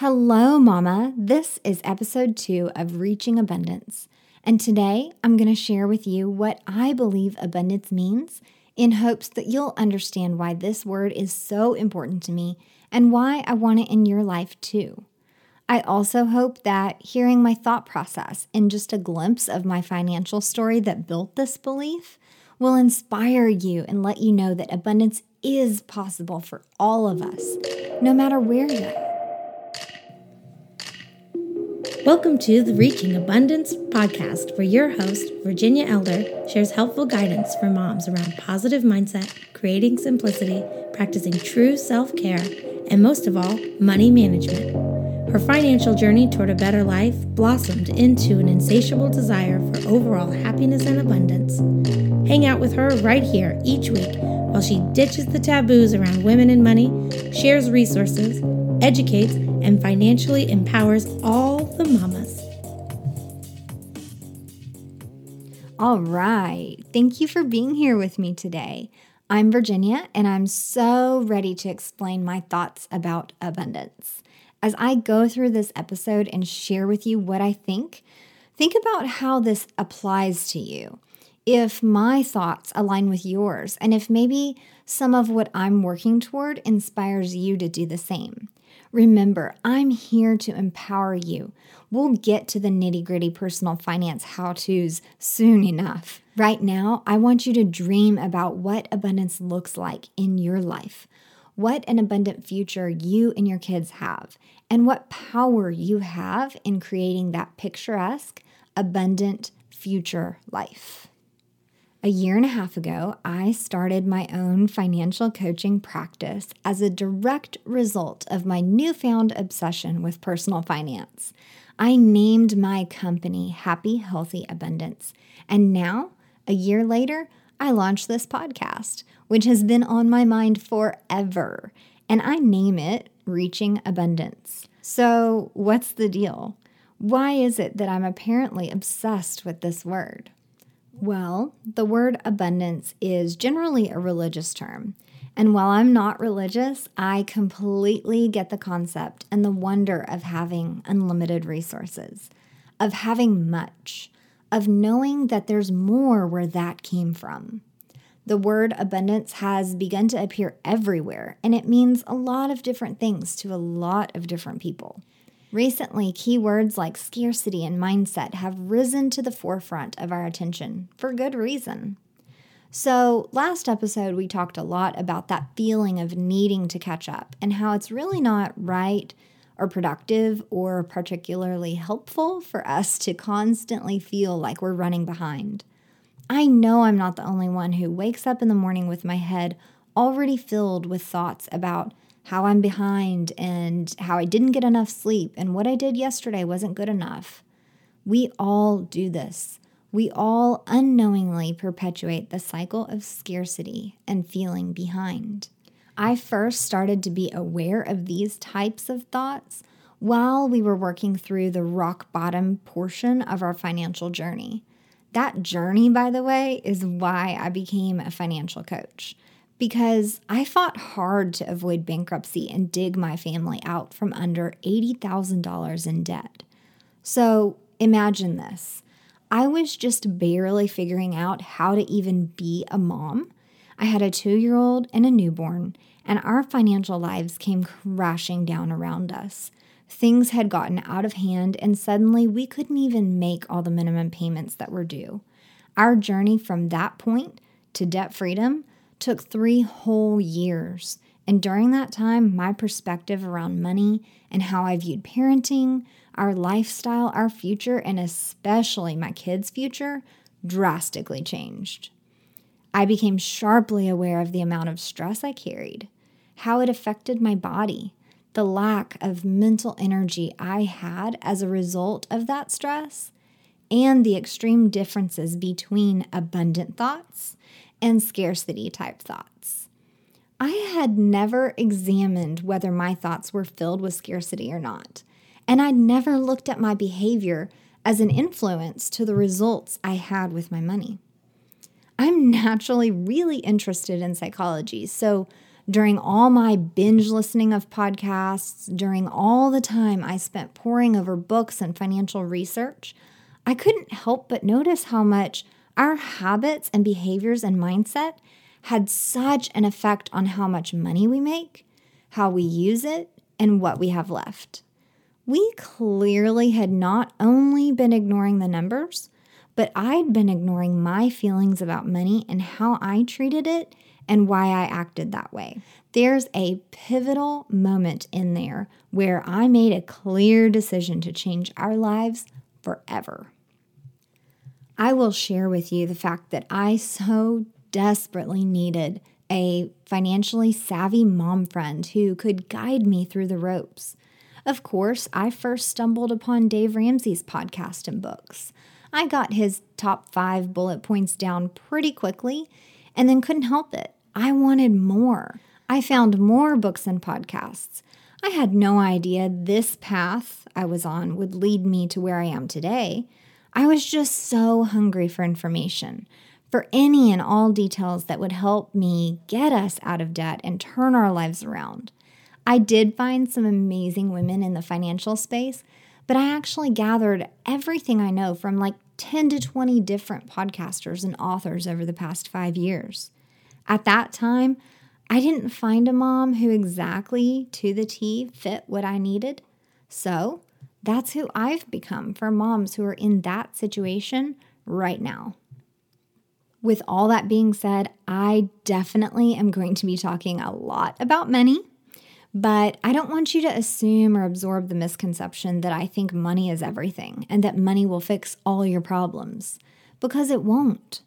Hello, Mama. This is episode two of Reaching Abundance. And today I'm going to share with you what I believe abundance means in hopes that you'll understand why this word is so important to me and why I want it in your life too. I also hope that hearing my thought process and just a glimpse of my financial story that built this belief will inspire you and let you know that abundance is possible for all of us, no matter where you're. Welcome to the Reaching Abundance podcast, where your host, Virginia Elder, shares helpful guidance for moms around positive mindset, creating simplicity, practicing true self care, and most of all, money management. Her financial journey toward a better life blossomed into an insatiable desire for overall happiness and abundance. Hang out with her right here each week while she ditches the taboos around women and money, shares resources, educates, and financially empowers all the mamas. All right. Thank you for being here with me today. I'm Virginia, and I'm so ready to explain my thoughts about abundance. As I go through this episode and share with you what I think, think about how this applies to you. If my thoughts align with yours, and if maybe some of what I'm working toward inspires you to do the same. Remember, I'm here to empower you. We'll get to the nitty gritty personal finance how to's soon enough. Right now, I want you to dream about what abundance looks like in your life, what an abundant future you and your kids have, and what power you have in creating that picturesque, abundant future life. A year and a half ago, I started my own financial coaching practice as a direct result of my newfound obsession with personal finance. I named my company Happy Healthy Abundance. And now, a year later, I launched this podcast, which has been on my mind forever. And I name it Reaching Abundance. So, what's the deal? Why is it that I'm apparently obsessed with this word? Well, the word abundance is generally a religious term. And while I'm not religious, I completely get the concept and the wonder of having unlimited resources, of having much, of knowing that there's more where that came from. The word abundance has begun to appear everywhere, and it means a lot of different things to a lot of different people. Recently, keywords like scarcity and mindset have risen to the forefront of our attention for good reason. So, last episode, we talked a lot about that feeling of needing to catch up and how it's really not right or productive or particularly helpful for us to constantly feel like we're running behind. I know I'm not the only one who wakes up in the morning with my head already filled with thoughts about how I'm behind and how I didn't get enough sleep and what I did yesterday wasn't good enough. We all do this. We all unknowingly perpetuate the cycle of scarcity and feeling behind. I first started to be aware of these types of thoughts while we were working through the rock bottom portion of our financial journey. That journey, by the way, is why I became a financial coach because I fought hard to avoid bankruptcy and dig my family out from under $80,000 in debt. So imagine this I was just barely figuring out how to even be a mom. I had a two year old and a newborn, and our financial lives came crashing down around us. Things had gotten out of hand, and suddenly we couldn't even make all the minimum payments that were due. Our journey from that point to debt freedom took three whole years. And during that time, my perspective around money and how I viewed parenting, our lifestyle, our future, and especially my kids' future drastically changed. I became sharply aware of the amount of stress I carried, how it affected my body, the lack of mental energy I had as a result of that stress, and the extreme differences between abundant thoughts and scarcity type thoughts. I had never examined whether my thoughts were filled with scarcity or not, and I'd never looked at my behavior as an influence to the results I had with my money. I'm naturally really interested in psychology, so During all my binge listening of podcasts, during all the time I spent poring over books and financial research, I couldn't help but notice how much our habits and behaviors and mindset had such an effect on how much money we make, how we use it, and what we have left. We clearly had not only been ignoring the numbers, but I'd been ignoring my feelings about money and how I treated it and why I acted that way. There's a pivotal moment in there where I made a clear decision to change our lives forever. I will share with you the fact that I so desperately needed a financially savvy mom friend who could guide me through the ropes. Of course, I first stumbled upon Dave Ramsey's podcast and books. I got his top five bullet points down pretty quickly and then couldn't help it. I wanted more. I found more books and podcasts. I had no idea this path I was on would lead me to where I am today. I was just so hungry for information, for any and all details that would help me get us out of debt and turn our lives around. I did find some amazing women in the financial space, but I actually gathered everything I know from like 10 to 20 different podcasters and authors over the past five years. At that time, I didn't find a mom who exactly to the T fit what I needed. So that's who I've become for moms who are in that situation right now. With all that being said, I definitely am going to be talking a lot about money, but I don't want you to assume or absorb the misconception that I think money is everything and that money will fix all your problems, because it won't.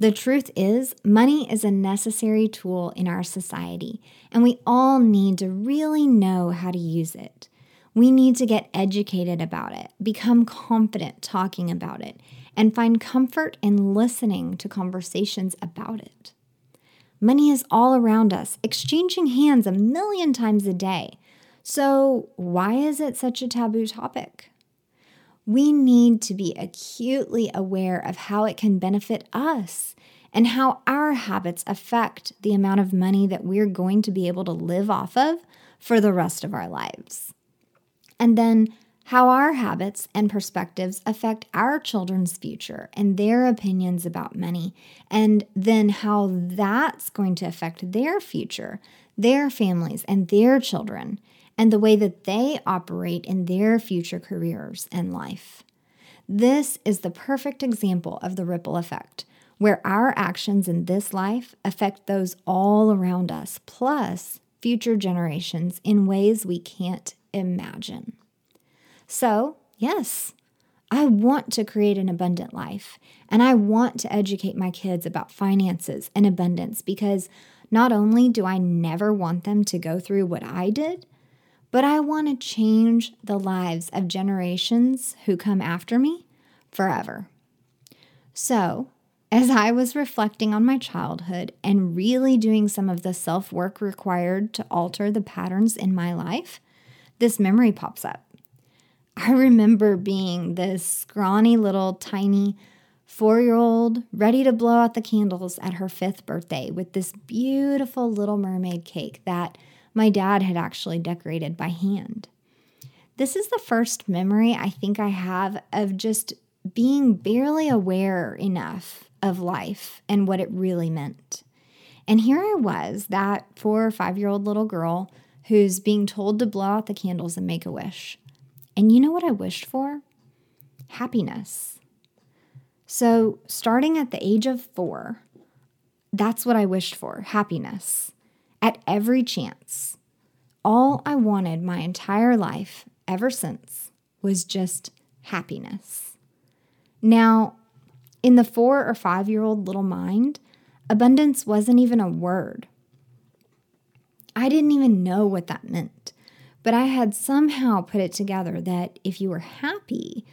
The truth is, money is a necessary tool in our society, and we all need to really know how to use it. We need to get educated about it, become confident talking about it, and find comfort in listening to conversations about it. Money is all around us, exchanging hands a million times a day. So, why is it such a taboo topic? We need to be acutely aware of how it can benefit us and how our habits affect the amount of money that we're going to be able to live off of for the rest of our lives. And then how our habits and perspectives affect our children's future and their opinions about money, and then how that's going to affect their future, their families, and their children, and the way that they operate in their future careers and life. This is the perfect example of the ripple effect, where our actions in this life affect those all around us, plus future generations in ways we can't imagine. So, yes, I want to create an abundant life and I want to educate my kids about finances and abundance because not only do I never want them to go through what I did, but I want to change the lives of generations who come after me forever. So, as I was reflecting on my childhood and really doing some of the self work required to alter the patterns in my life, this memory pops up. I remember being this scrawny little tiny four year old ready to blow out the candles at her fifth birthday with this beautiful little mermaid cake that my dad had actually decorated by hand. This is the first memory I think I have of just being barely aware enough of life and what it really meant. And here I was, that four or five year old little girl who's being told to blow out the candles and make a wish. And you know what I wished for? Happiness. So, starting at the age of four, that's what I wished for happiness at every chance. All I wanted my entire life ever since was just happiness. Now, in the four or five year old little mind, abundance wasn't even a word. I didn't even know what that meant. But I had somehow put it together that if you were happy,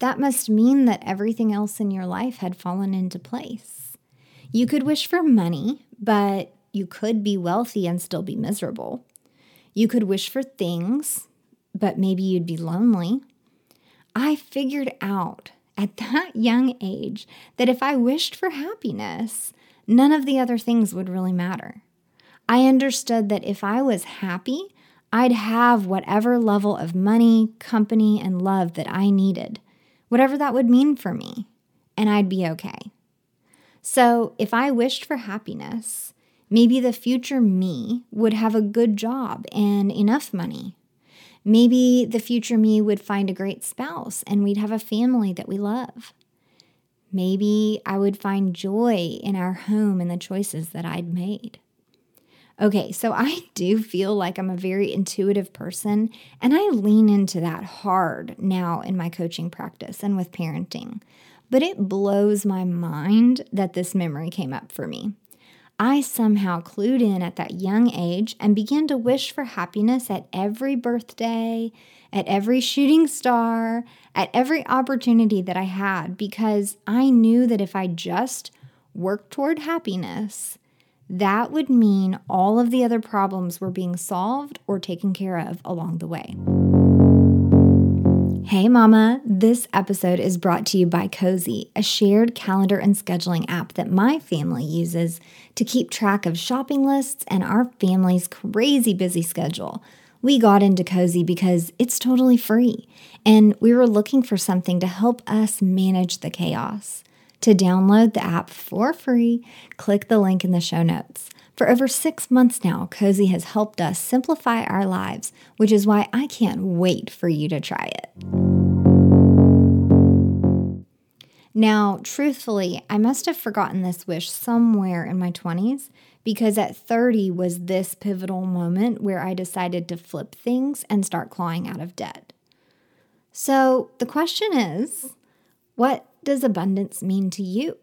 that must mean that everything else in your life had fallen into place. You could wish for money, but you could be wealthy and still be miserable. You could wish for things, but maybe you'd be lonely. I figured out at that young age that if I wished for happiness, none of the other things would really matter. I understood that if I was happy, I'd have whatever level of money, company, and love that I needed, whatever that would mean for me, and I'd be okay. So if I wished for happiness, maybe the future me would have a good job and enough money. Maybe the future me would find a great spouse and we'd have a family that we love. Maybe I would find joy in our home and the choices that I'd made. Okay, so I do feel like I'm a very intuitive person, and I lean into that hard now in my coaching practice and with parenting. But it blows my mind that this memory came up for me. I somehow clued in at that young age and began to wish for happiness at every birthday, at every shooting star, at every opportunity that I had because I knew that if I just worked toward happiness, that would mean all of the other problems were being solved or taken care of along the way. Hey, Mama. This episode is brought to you by Cozi, a shared calendar and scheduling app that my family uses to keep track of shopping lists and our family's crazy busy schedule. We got into Cozi because it's totally free, and we were looking for something to help us manage the chaos. To download the app for free, click the link in the show notes. For over six months now, Cozi has helped us simplify our lives, which is why I can't wait for you to try it. Now, truthfully, I must have forgotten this wish somewhere in my 20s because at 30 was this pivotal moment where I decided to flip things and start clawing out of debt. So the question is what does abundance mean to you?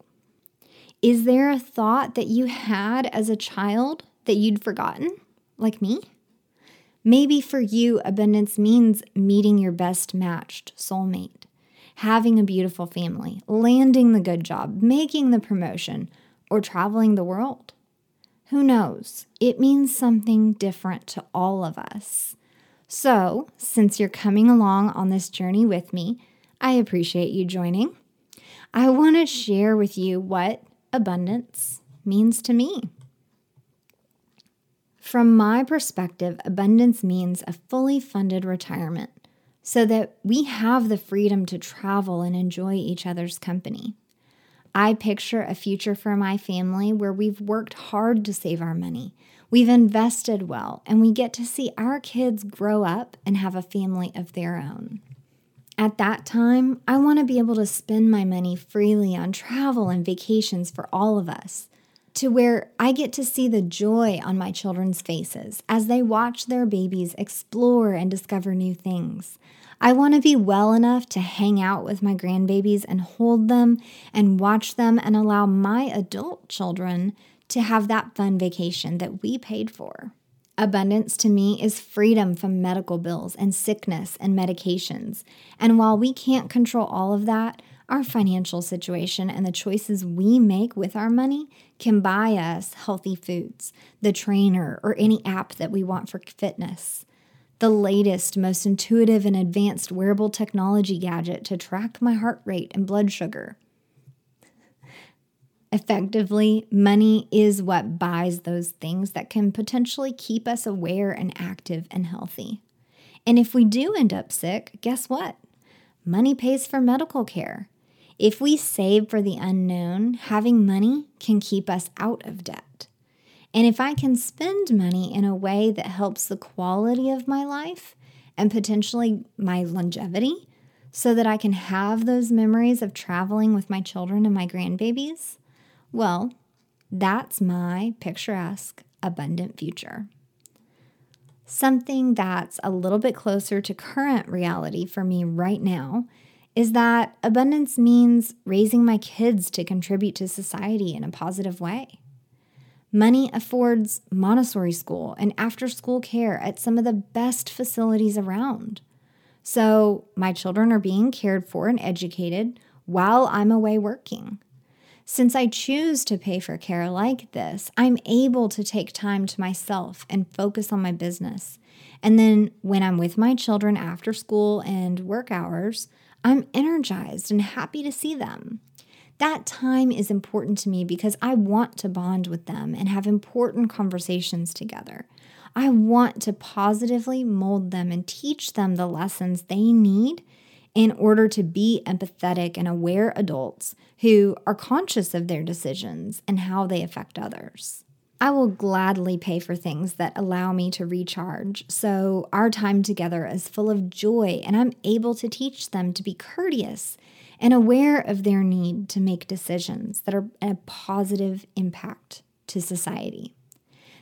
Is there a thought that you had as a child that you'd forgotten, like me? Maybe for you, abundance means meeting your best matched soulmate, having a beautiful family, landing the good job, making the promotion, or traveling the world. Who knows? It means something different to all of us. So, since you're coming along on this journey with me, I appreciate you joining. I want to share with you what abundance means to me. From my perspective, abundance means a fully funded retirement so that we have the freedom to travel and enjoy each other's company. I picture a future for my family where we've worked hard to save our money, we've invested well, and we get to see our kids grow up and have a family of their own. At that time, I want to be able to spend my money freely on travel and vacations for all of us, to where I get to see the joy on my children's faces as they watch their babies explore and discover new things. I want to be well enough to hang out with my grandbabies and hold them and watch them and allow my adult children to have that fun vacation that we paid for. Abundance to me is freedom from medical bills and sickness and medications. And while we can't control all of that, our financial situation and the choices we make with our money can buy us healthy foods, the trainer, or any app that we want for fitness. The latest, most intuitive, and advanced wearable technology gadget to track my heart rate and blood sugar. Effectively, money is what buys those things that can potentially keep us aware and active and healthy. And if we do end up sick, guess what? Money pays for medical care. If we save for the unknown, having money can keep us out of debt. And if I can spend money in a way that helps the quality of my life and potentially my longevity, so that I can have those memories of traveling with my children and my grandbabies, well, that's my picturesque, abundant future. Something that's a little bit closer to current reality for me right now is that abundance means raising my kids to contribute to society in a positive way. Money affords Montessori school and after school care at some of the best facilities around. So my children are being cared for and educated while I'm away working. Since I choose to pay for care like this, I'm able to take time to myself and focus on my business. And then when I'm with my children after school and work hours, I'm energized and happy to see them. That time is important to me because I want to bond with them and have important conversations together. I want to positively mold them and teach them the lessons they need in order to be empathetic and aware adults who are conscious of their decisions and how they affect others. I will gladly pay for things that allow me to recharge, so our time together is full of joy and I'm able to teach them to be courteous and aware of their need to make decisions that are a positive impact to society.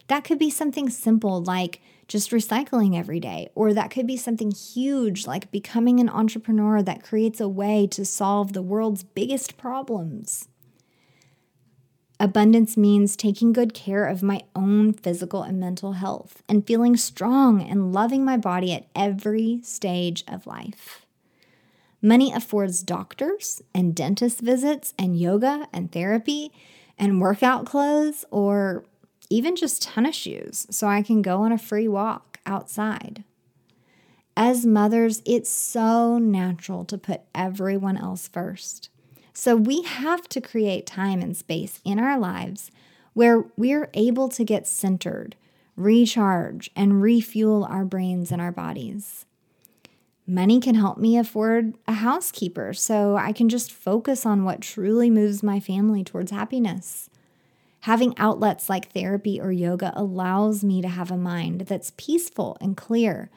That could be something simple like just recycling every day, or that could be something huge like becoming an entrepreneur that creates a way to solve the world's biggest problems. Abundance means taking good care of my own physical and mental health and feeling strong and loving my body at every stage of life. Money affords doctors and dentist visits and yoga and therapy and workout clothes or even just tennis shoes so I can go on a free walk outside. As mothers, it's so natural to put everyone else first. So we have to create time and space in our lives where we're able to get centered, recharge, and refuel our brains and our bodies. Money can help me afford a housekeeper so I can just focus on what truly moves my family towards happiness. Having outlets like therapy or yoga allows me to have a mind that's peaceful and clear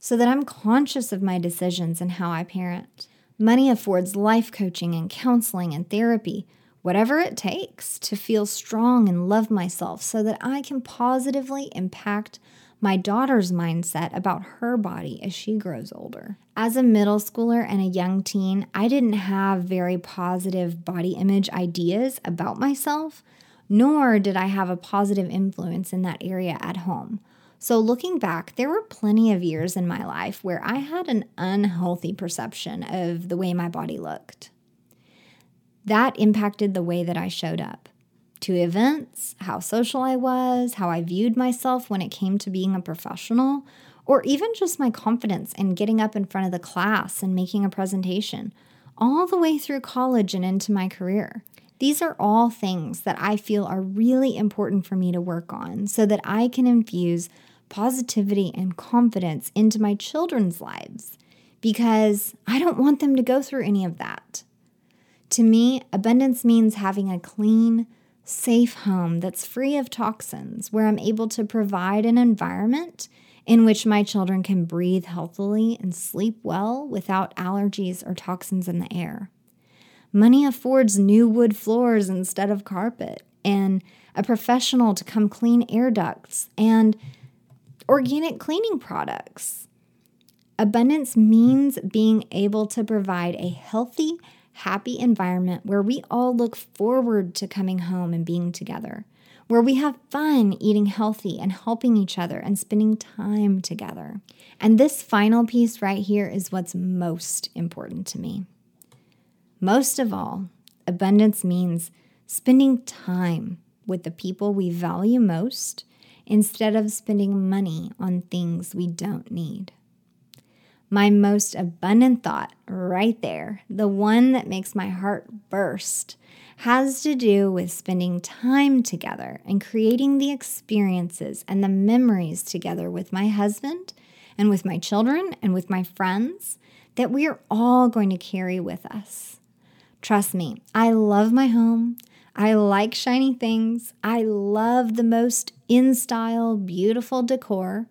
so that I'm conscious of my decisions and how I parent. Money affords life coaching and counseling and therapy, whatever it takes to feel strong and love myself so that I can positively impact my daughter's mindset about her body as she grows older. As a middle schooler and a young teen, I didn't have very positive body image ideas about myself, nor did I have a positive influence in that area at home. So, looking back, there were plenty of years in my life where I had an unhealthy perception of the way my body looked. That impacted the way that I showed up to events, how social I was, how I viewed myself when it came to being a professional, or even just my confidence in getting up in front of the class and making a presentation, all the way through college and into my career. These are all things that I feel are really important for me to work on so that I can infuse positivity and confidence into my children's lives because I don't want them to go through any of that. To me, abundance means having a clean, safe home that's free of toxins, where I'm able to provide an environment in which my children can breathe healthily and sleep well without allergies or toxins in the air. Money affords new wood floors instead of carpet, and a professional to come clean air ducts, and organic cleaning products. Abundance means being able to provide a healthy, happy environment where we all look forward to coming home and being together, where we have fun eating healthy and helping each other and spending time together. And this final piece right here is what's most important to me. Most of all, abundance means spending time with the people we value most instead of spending money on things we don't need. My most abundant thought, right there, the one that makes my heart burst, has to do with spending time together and creating the experiences and the memories together with my husband and with my children and with my friends that we are all going to carry with us. Trust me, I love my home. I like shiny things. I love the most in style, beautiful decor.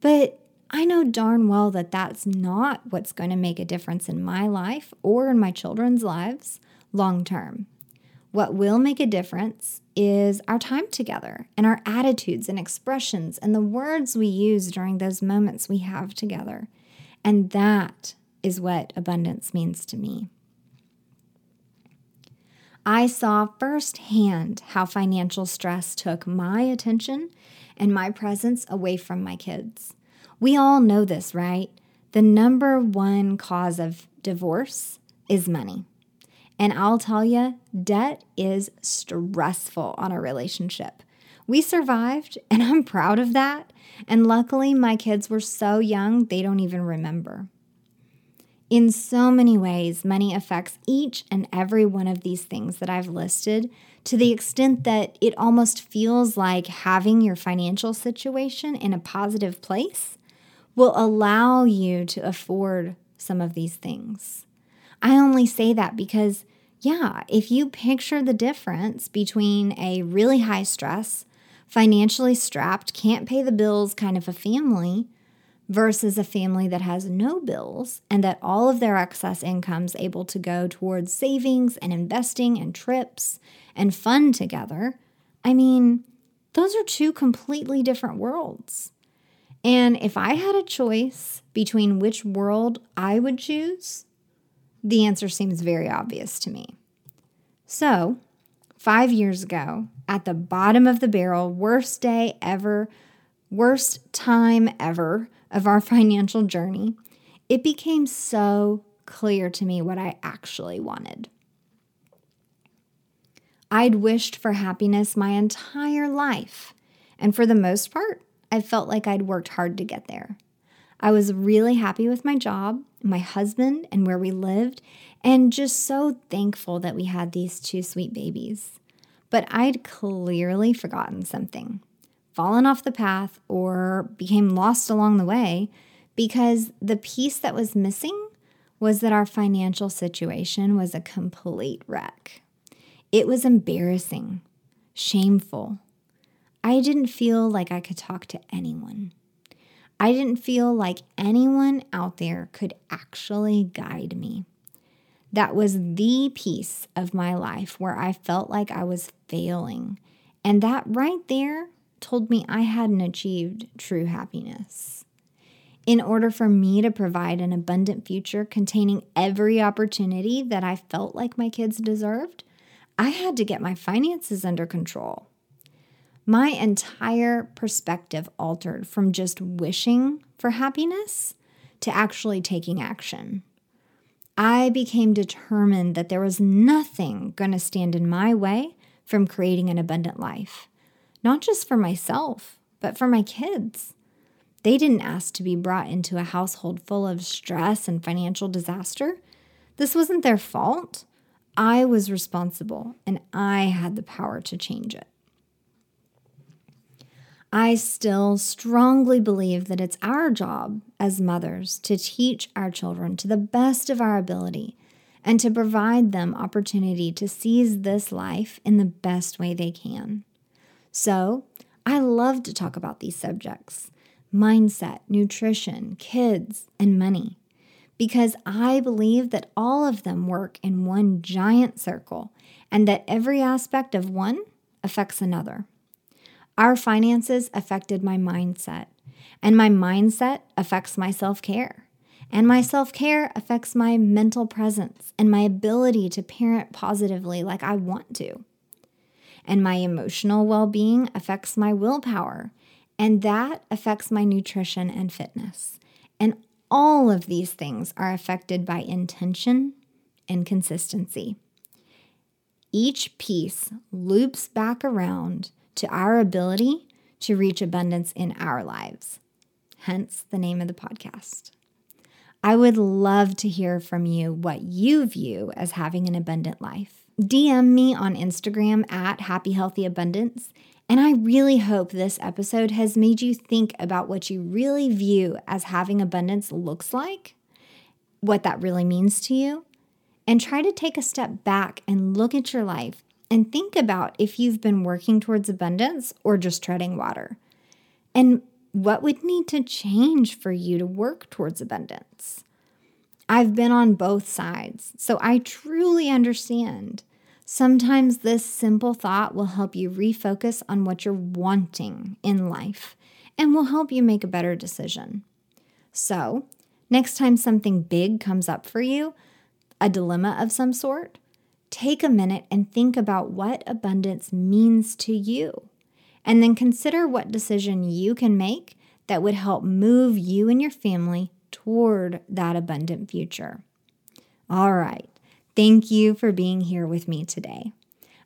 But I know darn well that that's not what's going to make a difference in my life or in my children's lives long term. What will make a difference is our time together and our attitudes and expressions and the words we use during those moments we have together. And that is what abundance means to me. I saw firsthand how financial stress took my attention and my presence away from my kids. We all know this, right? The number one cause of divorce is money. And I'll tell you, debt is stressful on a relationship. We survived, and I'm proud of that. And luckily, my kids were so young, they don't even remember. In so many ways, money affects each and every one of these things that I've listed to the extent that it almost feels like having your financial situation in a positive place will allow you to afford some of these things. I only say that because, yeah, if you picture the difference between a really high stress, financially strapped, can't pay the bills kind of a family versus a family that has no bills and that all of their excess income is able to go towards savings and investing and trips and fun together. I mean, those are two completely different worlds. And if I had a choice between which world I would choose, the answer seems very obvious to me. So, five years ago, at the bottom of the barrel, worst day ever, worst time ever of our financial journey, it became so clear to me what I actually wanted. I'd wished for happiness my entire life, and for the most part, I felt like I'd worked hard to get there. I was really happy with my job, my husband, and where we lived, and just so thankful that we had these two sweet babies. But I'd clearly forgotten something, fallen off the path, or became lost along the way because the piece that was missing was that our financial situation was a complete wreck. It was embarrassing, shameful. I didn't feel like I could talk to anyone. I didn't feel like anyone out there could actually guide me. That was the piece of my life where I felt like I was failing. And that right there told me I hadn't achieved true happiness. In order for me to provide an abundant future containing every opportunity that I felt like my kids deserved, I had to get my finances under control my entire perspective altered from just wishing for happiness to actually taking action. I became determined that there was nothing going to stand in my way from creating an abundant life, not just for myself, but for my kids. They didn't ask to be brought into a household full of stress and financial disaster. This wasn't their fault. I was responsible and I had the power to change it. I still strongly believe that it's our job as mothers to teach our children to the best of our ability and to provide them opportunity to seize this life in the best way they can. So, I love to talk about these subjects mindset, nutrition, kids, and money because I believe that all of them work in one giant circle and that every aspect of one affects another. Our finances affected my mindset, and my mindset affects my self care. And my self care affects my mental presence and my ability to parent positively like I want to. And my emotional well being affects my willpower, and that affects my nutrition and fitness. And all of these things are affected by intention and consistency. Each piece loops back around to our ability to reach abundance in our lives. Hence the name of the podcast. I would love to hear from you what you view as having an abundant life. DM me on Instagram at Happy Healthy Abundance. And I really hope this episode has made you think about what you really view as having abundance looks like, what that really means to you, and try to take a step back and look at your life and think about if you've been working towards abundance or just treading water. And what would need to change for you to work towards abundance? I've been on both sides, so I truly understand. Sometimes this simple thought will help you refocus on what you're wanting in life and will help you make a better decision. So, next time something big comes up for you, a dilemma of some sort, take a minute and think about what abundance means to you. And then consider what decision you can make that would help move you and your family toward that abundant future. All right. Thank you for being here with me today.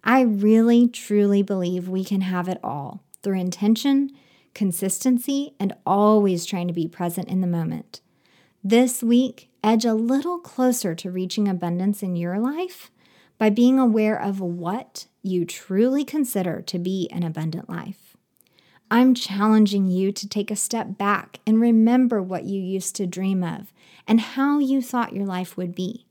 I really, truly believe we can have it all through intention, consistency, and always trying to be present in the moment. This week, edge a little closer to reaching abundance in your life by being aware of what you truly consider to be an abundant life. I'm challenging you to take a step back and remember what you used to dream of and how you thought your life would be.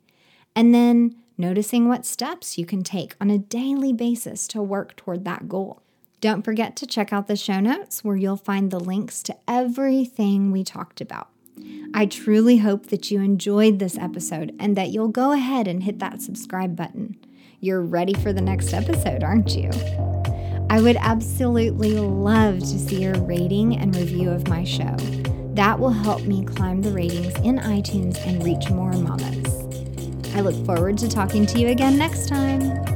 And then noticing what steps you can take on a daily basis to work toward that goal. Don't forget to check out the show notes where you'll find the links to everything we talked about. I truly hope that you enjoyed this episode and that you'll go ahead and hit that subscribe button. You're ready for the next episode, aren't you? I would absolutely love to see your rating and review of my show. That will help me climb the ratings in iTunes and reach more mamas. I look forward to talking to you again next time.